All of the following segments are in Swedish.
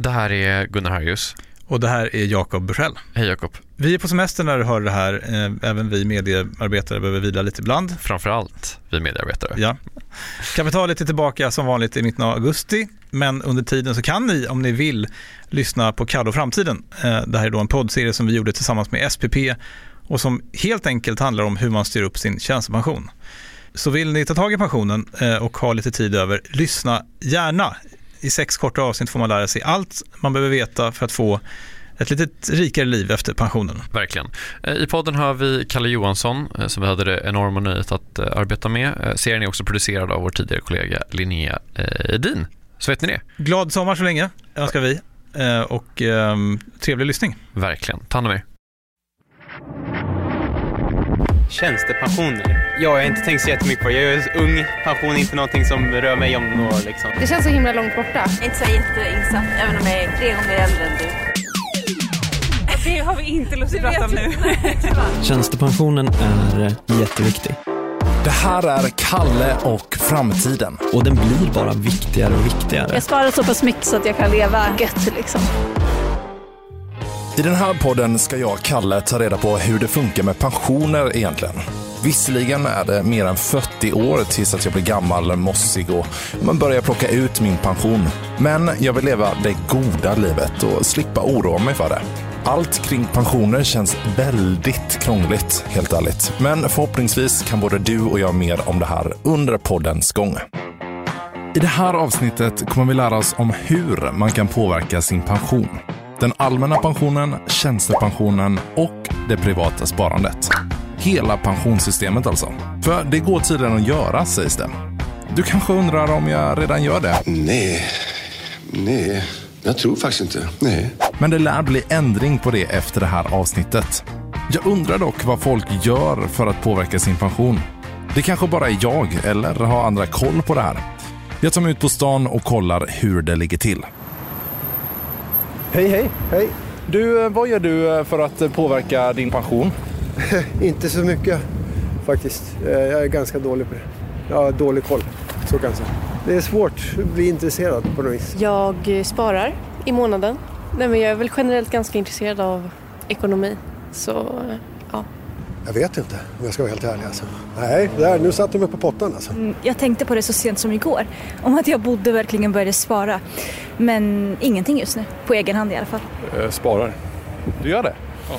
Det här är Gunnar Harjus. Och det här är Jakob Bursell. Hej Jakob. Vi är på semester när du hör det här. Eh, även vi mediearbetare behöver vila lite ibland. Framförallt vi mediearbetare. Ja. Kapitalet är tillbaka som vanligt i mitten av augusti. Men under tiden så kan ni, om ni vill, lyssna på Kaddo Framtiden. Eh, det här är då en poddserie som vi gjorde tillsammans med SPP och som helt enkelt handlar om hur man styr upp sin tjänstepension. Så vill ni ta tag i pensionen eh, och ha lite tid över, lyssna gärna. I sex korta avsnitt får man lära sig allt man behöver veta för att få ett lite rikare liv efter pensionen. Verkligen. Eh, I podden har vi Kalle Johansson eh, som vi hade det enorma nöjet att arbeta med. Serien är också producerad av vår tidigare kollega Linnea Edin. Så vet ni det. Glad sommar så länge önskar vi och ehm, trevlig lyssning. Verkligen. Ta hand om er. Tjänstepensioner? Ja, jag har inte tänkt så jättemycket på det. Jag är ung, pension är inte någonting som rör mig om några liksom. Det känns så himla långt borta. Jag är inte så jätteinsatt, även om jag är tre gånger äldre än du. Det har vi inte lust att prata om nu. Tjänstepensionen är jätteviktig. Det här är Kalle och framtiden. Och den blir bara viktigare och viktigare. Jag sparar så pass mycket så att jag kan leva gött liksom. I den här podden ska jag, Kalle, ta reda på hur det funkar med pensioner egentligen. Visserligen är det mer än 40 år tills att jag blir gammal, mossig och man börjar plocka ut min pension. Men jag vill leva det goda livet och slippa oroa mig för det. Allt kring pensioner känns väldigt krångligt, helt ärligt. Men förhoppningsvis kan både du och jag mer om det här under poddens gång. I det här avsnittet kommer vi lära oss om hur man kan påverka sin pension den allmänna pensionen, tjänstepensionen och det privata sparandet. Hela pensionssystemet alltså. För det går tydligen att göra sägs det. Du kanske undrar om jag redan gör det? Nej, nej, jag tror faktiskt inte. Nej. Men det lär bli ändring på det efter det här avsnittet. Jag undrar dock vad folk gör för att påverka sin pension. Det kanske bara är jag, eller har andra koll på det här? Jag tar mig ut på stan och kollar hur det ligger till. Hej, hej. Hej. Du, eh, vad gör du eh, för att eh, påverka din pension? Inte så mycket faktiskt. Jag är ganska dålig på det. Jag har dålig koll, så kan jag säga. Det är svårt att bli intresserad på något vis. Jag sparar i månaden. Nej, men jag är väl generellt ganska intresserad av ekonomi. Så jag vet inte om jag ska vara helt ärlig. Alltså. Nej, där, nu satte de mig på pottan alltså. Mm, jag tänkte på det så sent som igår. Om att jag borde verkligen börja spara. Men ingenting just nu. På egen hand i alla fall. Eh, sparar. Du gör det? Ja.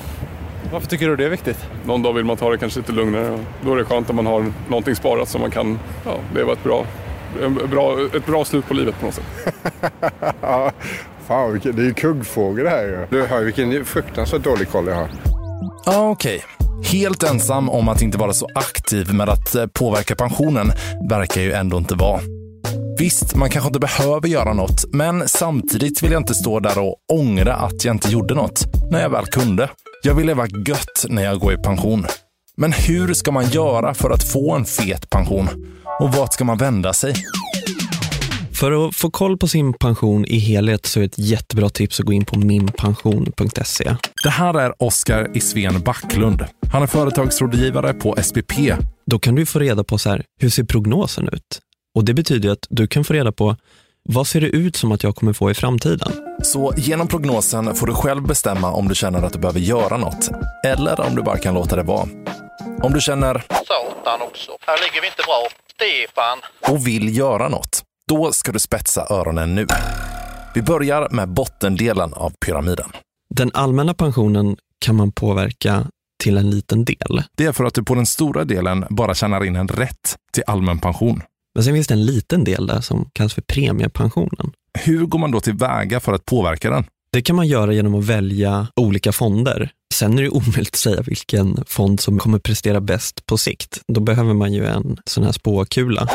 Varför tycker du det är viktigt? Någon dag vill man ta det kanske lite lugnare. Då är det skönt om man har någonting sparat så man kan ja, leva ett bra, bra, ett bra slut på livet på något sätt. ja, fan, det är ju kuggfrågor det här ju. Du hör vilken fruktansvärt dålig koll jag har. Ja, okej. Okay. Helt ensam om att inte vara så aktiv med att eh, påverka pensionen verkar ju ändå inte vara. Visst, man kanske inte behöver göra något, men samtidigt vill jag inte stå där och ångra att jag inte gjorde något när jag väl kunde. Jag vill leva gött när jag går i pension. Men hur ska man göra för att få en fet pension? Och vart ska man vända sig? För att få koll på sin pension i helhet så är ett jättebra tips att gå in på minpension.se. Det här är Oskar Isven Backlund. Han är företagsrådgivare på SPP. Då kan du få reda på så här, hur ser prognosen ut? Och det betyder att du kan få reda på vad ser det ut som att jag kommer få i framtiden? Så genom prognosen får du själv bestämma om du känner att du behöver göra något eller om du bara kan låta det vara. Om du känner Satan också, här ligger vi inte bra. Stefan. Och vill göra något då ska du spetsa öronen nu. Vi börjar med bottendelen av pyramiden. Den allmänna pensionen kan man påverka till en liten del. Det är för att du på den stora delen bara tjänar in en rätt till allmän pension. Men sen finns det en liten del där som kallas för premiepensionen. Hur går man då tillväga för att påverka den? Det kan man göra genom att välja olika fonder. Sen är det omöjligt att säga vilken fond som kommer prestera bäst på sikt. Då behöver man ju en sån här spåkula.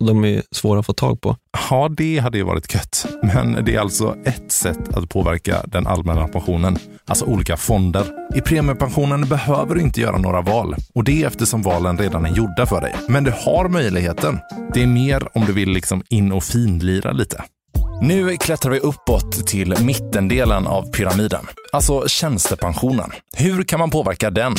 De är svåra att få tag på. Ja, det hade ju varit gött. Men det är alltså ett sätt att påverka den allmänna pensionen. Alltså olika fonder. I premiepensionen behöver du inte göra några val och det är eftersom valen redan är gjorda för dig. Men du har möjligheten. Det är mer om du vill liksom in och finlira lite. Nu klättrar vi uppåt till mittendelen av pyramiden, alltså tjänstepensionen. Hur kan man påverka den?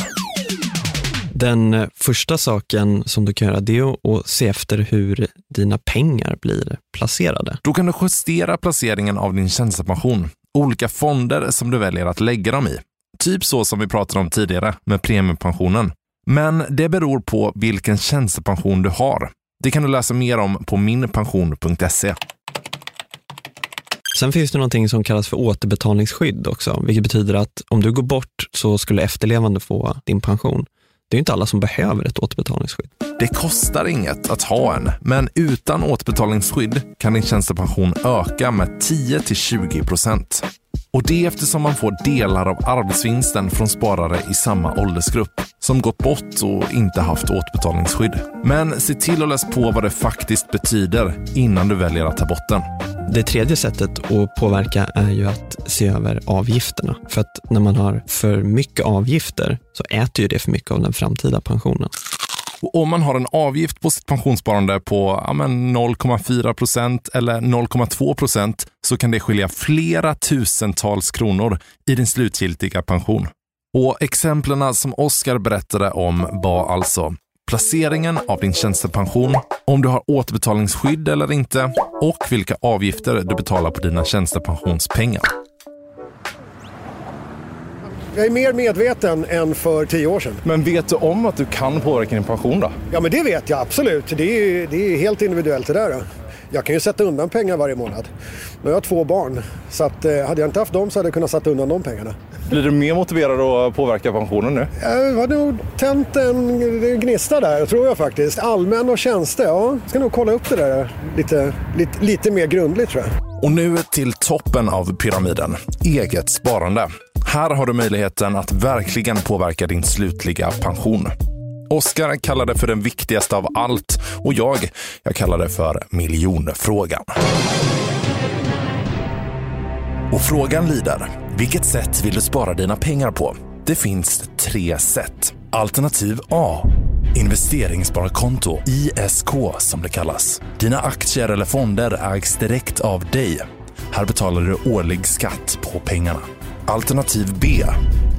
Den eh, första saken som du kan göra det är att se efter hur dina pengar blir placerade. Då kan du justera placeringen av din tjänstepension. Olika fonder som du väljer att lägga dem i. Typ så som vi pratade om tidigare med premiepensionen. Men det beror på vilken tjänstepension du har. Det kan du läsa mer om på minpension.se. Sen finns det någonting som kallas för återbetalningsskydd också, vilket betyder att om du går bort så skulle efterlevande få din pension. Det är inte alla som behöver ett återbetalningsskydd. Det kostar inget att ha en, men utan återbetalningsskydd kan din tjänstepension öka med 10-20 procent. Och det eftersom man får delar av arbetsvinsten från sparare i samma åldersgrupp som gått bort och inte haft återbetalningsskydd. Men se till att läsa på vad det faktiskt betyder innan du väljer att ta bort den. Det tredje sättet att påverka är ju att se över avgifterna. För att när man har för mycket avgifter så äter ju det för mycket av den framtida pensionen. Och om man har en avgift på sitt pensionssparande på ja, 0,4 procent eller 0,2 procent så kan det skilja flera tusentals kronor i din slutgiltiga pension. Och exemplen som Oskar berättade om var alltså placeringen av din tjänstepension, om du har återbetalningsskydd eller inte och vilka avgifter du betalar på dina tjänstepensionspengar. Jag är mer medveten än för tio år sedan. Men vet du om att du kan påverka din pension då? Ja, men det vet jag absolut. Det är, det är helt individuellt det där. Då. Jag kan ju sätta undan pengar varje månad. Men jag har två barn. Så att, eh, hade jag inte haft dem så hade jag kunnat sätta undan de pengarna. Blir du mer motiverad att påverka pensionen nu? Jag har nog tänt en gnista där, tror jag faktiskt. Allmän och tjänste, ja. Jag ska nog kolla upp det där lite, lite, lite mer grundligt tror jag. Och nu till toppen av pyramiden. Eget sparande. Här har du möjligheten att verkligen påverka din slutliga pension. Oskar kallar det för den viktigaste av allt och jag, jag kallar det för miljonfrågan. Och frågan lyder, vilket sätt vill du spara dina pengar på? Det finns tre sätt. Alternativ A. Investeringssparkonto, ISK som det kallas. Dina aktier eller fonder ägs direkt av dig. Här betalar du årlig skatt på pengarna. Alternativ B.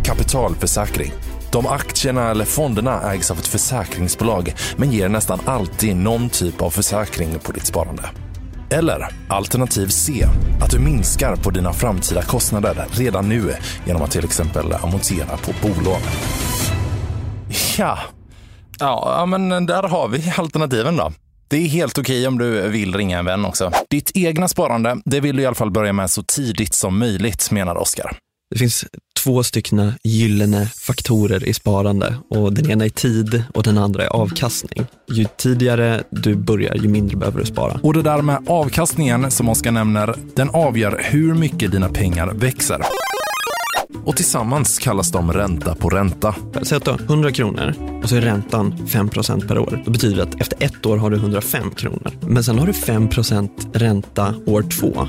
Kapitalförsäkring. De aktierna eller fonderna ägs av ett försäkringsbolag men ger nästan alltid någon typ av försäkring på ditt sparande. Eller alternativ C, att du minskar på dina framtida kostnader redan nu genom att till exempel amortera på bolån. Ja, ja, men där har vi alternativen då. Det är helt okej om du vill ringa en vän också. Ditt egna sparande, det vill du i alla fall börja med så tidigt som möjligt, menar Oskar. Det finns två stycken gyllene faktorer i sparande och den ena är tid och den andra är avkastning. Ju tidigare du börjar, ju mindre behöver du spara. Och det där med avkastningen som Oskar nämner, den avgör hur mycket dina pengar växer. Och tillsammans kallas de ränta på ränta. Säg att du har 100 kronor och så är räntan 5% per år. Då betyder det att efter ett år har du 105 kronor. Men sen har du 5% ränta år två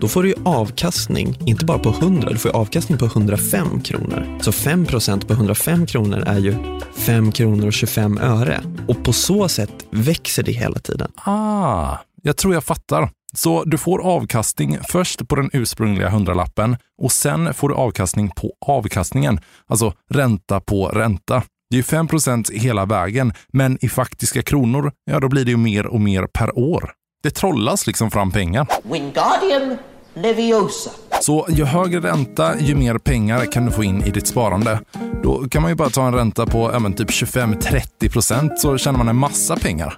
då får du avkastning, inte bara på 100, du får avkastning på 105 kronor. Så 5% på 105 kronor är ju 5 kronor och 25 öre. Och på så sätt växer det hela tiden. Ah, jag tror jag fattar. Så du får avkastning först på den ursprungliga hundralappen och sen får du avkastning på avkastningen, alltså ränta på ränta. Det är ju 5 hela vägen, men i faktiska kronor, ja då blir det ju mer och mer per år. Det trollas liksom fram pengar. Wingardium Leviosa. Så ju högre ränta, ju mer pengar kan du få in i ditt sparande. Då kan man ju bara ta en ränta på ja, typ 25-30 procent så tjänar man en massa pengar.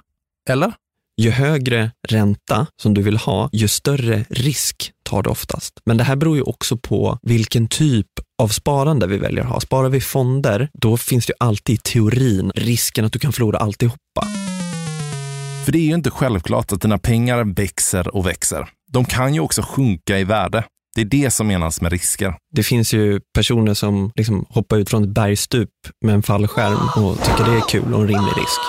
Eller? Ju högre ränta som du vill ha, ju större risk tar du oftast. Men det här beror ju också på vilken typ av sparande vi väljer att ha. Sparar vi fonder, då finns det ju alltid i teorin risken att du kan förlora alltihopa. För det är ju inte självklart att dina pengar växer och växer. De kan ju också sjunka i värde. Det är det som menas med risker. Det finns ju personer som liksom hoppar ut från ett bergstup med en fallskärm och tycker det är kul och en rimlig risk.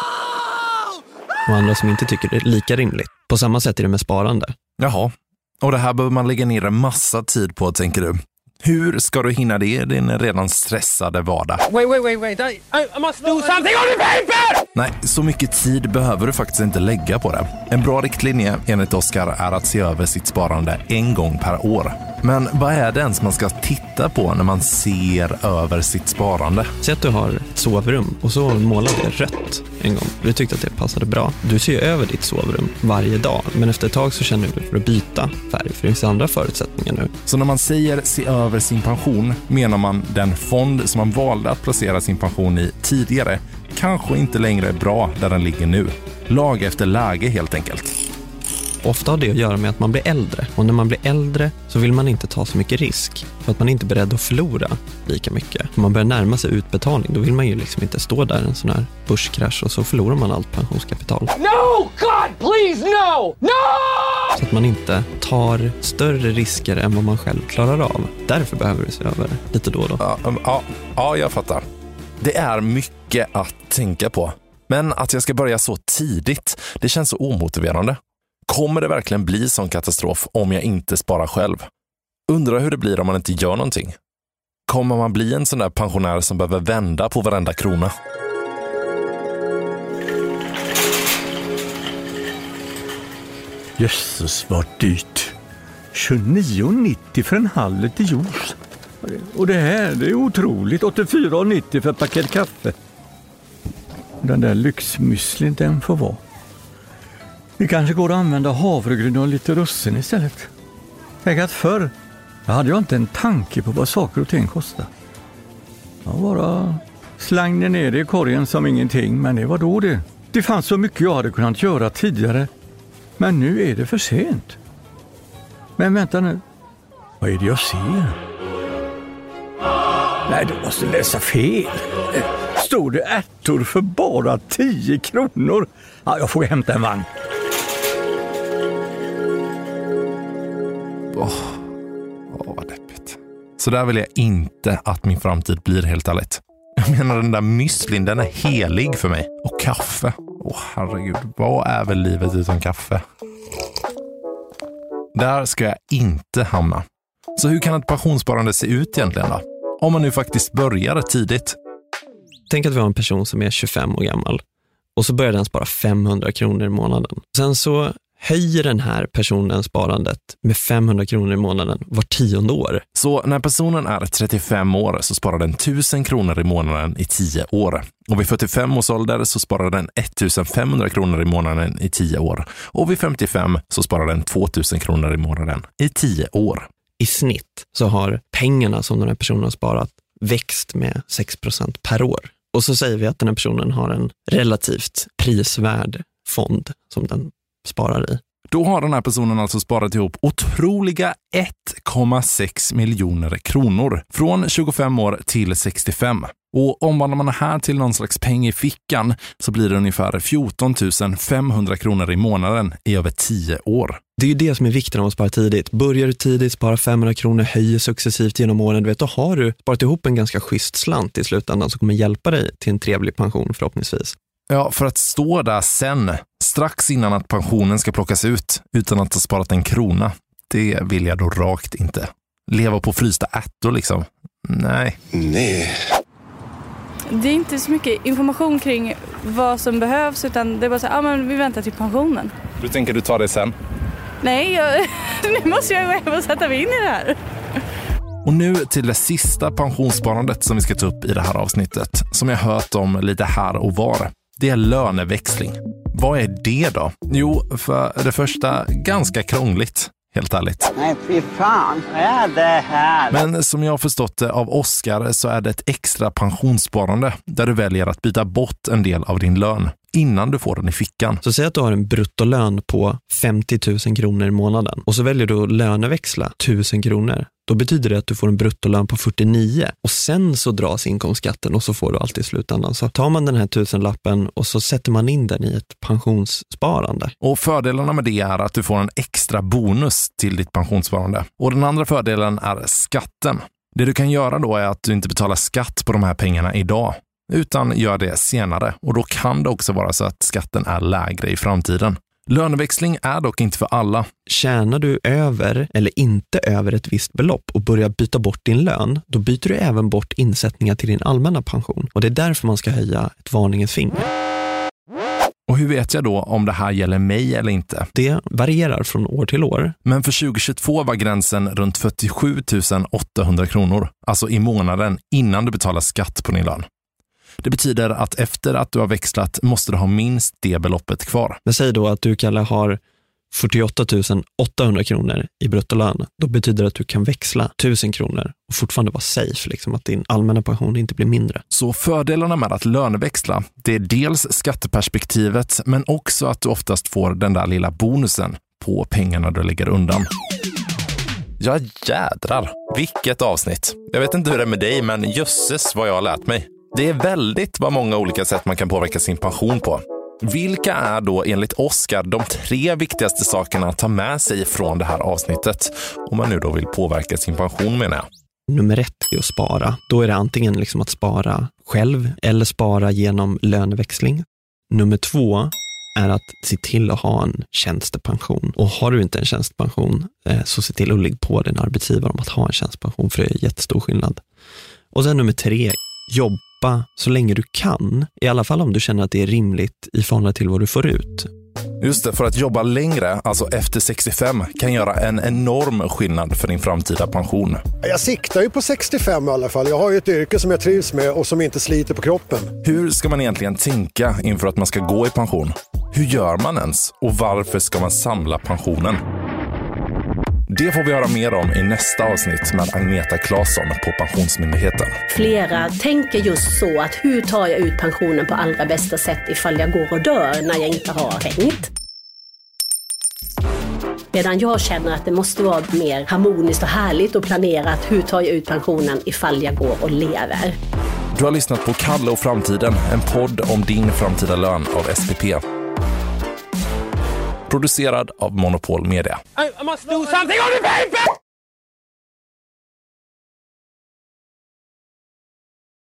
Och andra som inte tycker det är lika rimligt. På samma sätt är det med sparande. Jaha, och det här behöver man lägga ner en massa tid på, tänker du. Hur ska du hinna det i din redan stressade vardag? Wait, wait, wait, wait. I, I must do something on the paper! Nej, så mycket tid behöver du faktiskt inte lägga på det. En bra riktlinje enligt Oskar är att se över sitt sparande en gång per år. Men vad är det ens man ska titta på när man ser över sitt sparande? Säg att du har ett sovrum och så målade det rött en gång. Du tyckte att det passade bra. Du ser över ditt sovrum varje dag, men efter ett tag så känner du för att byta färg, för det finns andra förutsättningar nu. Så när man säger se över sin pension menar man den fond som man valde att placera sin pension i tidigare kanske inte längre är bra där den ligger nu. Lag efter läge helt enkelt. Ofta har det att göra med att man blir äldre och när man blir äldre så vill man inte ta så mycket risk för att man är inte är beredd att förlora lika mycket. När man börjar närma sig utbetalning då vill man ju liksom inte stå där en sån här börskrasch och så förlorar man allt pensionskapital. No! God, please, no! No! Så att man inte tar större risker än vad man själv klarar av. Därför behöver du se över lite då och då. Ja, ja, ja, jag fattar. Det är mycket att tänka på. Men att jag ska börja så tidigt, det känns så omotiverande. Kommer det verkligen bli sån katastrof om jag inte sparar själv? Undrar hur det blir om man inte gör någonting. Kommer man bli en sån där pensionär som behöver vända på varenda krona? Jösses vad dyrt. 29,90 för en halv liter juice. Och det här, det är otroligt. 84,90 för ett paket kaffe. Den där lyxmüslin, den får vara. Det kanske går att använda havregryn och lite russin istället. Tänk att förr jag hade jag inte en tanke på vad saker och ting kostar. Jag bara slängde ner det i korgen som ingenting, men det var då det. Det fanns så mycket jag hade kunnat göra tidigare, men nu är det för sent. Men vänta nu, vad är det jag ser? Nej, du måste läsa fel. Står det ärtor för bara 10 kronor? Ja, jag får hämta en vagn. Åh, åh, vad deppigt. Så där vill jag inte att min framtid blir helt ärligt. Jag menar den där müslin, den är helig för mig. Och kaffe. Åh herregud, vad är väl livet utan kaffe? Där ska jag inte hamna. Så hur kan ett pensionssparande se ut egentligen då? Om man nu faktiskt börjar tidigt. Tänk att vi har en person som är 25 år gammal och så börjar den spara 500 kronor i månaden. Sen så höjer den här personen sparandet med 500 kronor i månaden var tionde år. Så när personen är 35 år så sparar den 1000 kronor i månaden i 10 år. Och vid 45 års ålder så sparar den 1500 kronor i månaden i 10 år. Och vid 55 så sparar den 2000 kronor i månaden i 10 år. I snitt så har pengarna som den här personen har sparat växt med 6% per år. Och så säger vi att den här personen har en relativt prisvärd fond som den sparar i. Då har den här personen alltså sparat ihop otroliga 1,6 miljoner kronor från 25 år till 65. Och omvandlar man det här till någon slags peng i fickan så blir det ungefär 14 500 kronor i månaden i över 10 år. Det är ju det som är vikten av att spara tidigt. Börjar du tidigt, spara 500 kronor, höjer successivt genom åren, du vet, då har du sparat ihop en ganska schysst slant i slutändan som kommer hjälpa dig till en trevlig pension förhoppningsvis. Ja, för att stå där sen, strax innan att pensionen ska plockas ut, utan att ha sparat en krona, det vill jag då rakt inte. Leva på frysta ärtor liksom. Nej. Nej. Det är inte så mycket information kring vad som behövs utan det är bara så här, ah, men vi väntar till pensionen. Du tänker du tar det sen? Nej, jag, nu måste jag gå hem och sätta mig in i det här. Och nu till det sista pensionssparandet som vi ska ta upp i det här avsnittet, som jag hört om lite här och var. Det är löneväxling. Vad är det då? Jo, för det första ganska krångligt. Helt ärligt. Nej, fy fan. Vad är det här? Men som jag har förstått det av Oskar så är det ett extra pensionssparande där du väljer att byta bort en del av din lön innan du får den i fickan. Så säg att du har en bruttolön på 50 000 kronor i månaden och så väljer du att löneväxla 1000 kronor. Då betyder det att du får en bruttolön på 49 och sen så dras inkomstskatten och så får du allt i slutändan. Så tar man den här tusenlappen och så sätter man in den i ett pensionssparande. Och fördelarna med det är att du får en extra bonus till ditt pensionssparande. Och den andra fördelen är skatten. Det du kan göra då är att du inte betalar skatt på de här pengarna idag, utan gör det senare. Och då kan det också vara så att skatten är lägre i framtiden. Löneväxling är dock inte för alla. Tjänar du över eller inte över ett visst belopp och börjar byta bort din lön, då byter du även bort insättningar till din allmänna pension. Och det är därför man ska höja ett varningens finger. Och hur vet jag då om det här gäller mig eller inte? Det varierar från år till år. Men för 2022 var gränsen runt 47 800 kronor, alltså i månaden innan du betalar skatt på din lön. Det betyder att efter att du har växlat måste du ha minst det beloppet kvar. Men säg då att du, Kalle, har 48 800 kronor i bruttolön. Då betyder det att du kan växla 1000 kronor och fortfarande vara safe, liksom att din allmänna pension inte blir mindre. Så fördelarna med att löneväxla, det är dels skatteperspektivet, men också att du oftast får den där lilla bonusen på pengarna du lägger undan. Ja, jädrar. Vilket avsnitt. Jag vet inte hur det är med dig, men jösses vad jag har lärt mig. Det är väldigt vad många olika sätt man kan påverka sin pension på. Vilka är då enligt Oskar de tre viktigaste sakerna att ta med sig från det här avsnittet? Om man nu då vill påverka sin pension menar jag. Nummer ett är att spara. Då är det antingen liksom att spara själv eller spara genom löneväxling. Nummer två är att se till att ha en tjänstepension. Och har du inte en tjänstepension eh, så se till att ligga på din arbetsgivare om att ha en tjänstepension, för det är jättestor skillnad. Och sen nummer tre, jobba så länge du kan. I alla fall om du känner att det är rimligt i förhållande till vad du får ut. Just det, för att jobba längre, alltså efter 65, kan göra en enorm skillnad för din framtida pension. Jag siktar ju på 65 i alla fall. Jag har ju ett yrke som jag trivs med och som inte sliter på kroppen. Hur ska man egentligen tänka inför att man ska gå i pension? Hur gör man ens? Och varför ska man samla pensionen? Det får vi höra mer om i nästa avsnitt med Agneta Claesson på Pensionsmyndigheten. Flera tänker just så att hur tar jag ut pensionen på allra bästa sätt ifall jag går och dör när jag inte har hängt? Medan jag känner att det måste vara mer harmoniskt och härligt och planerat hur tar jag ut pensionen ifall jag går och lever. Du har lyssnat på Kalle och framtiden, en podd om din framtida lön av SPP. Producerad av Monopol Media. I must do something on the paper!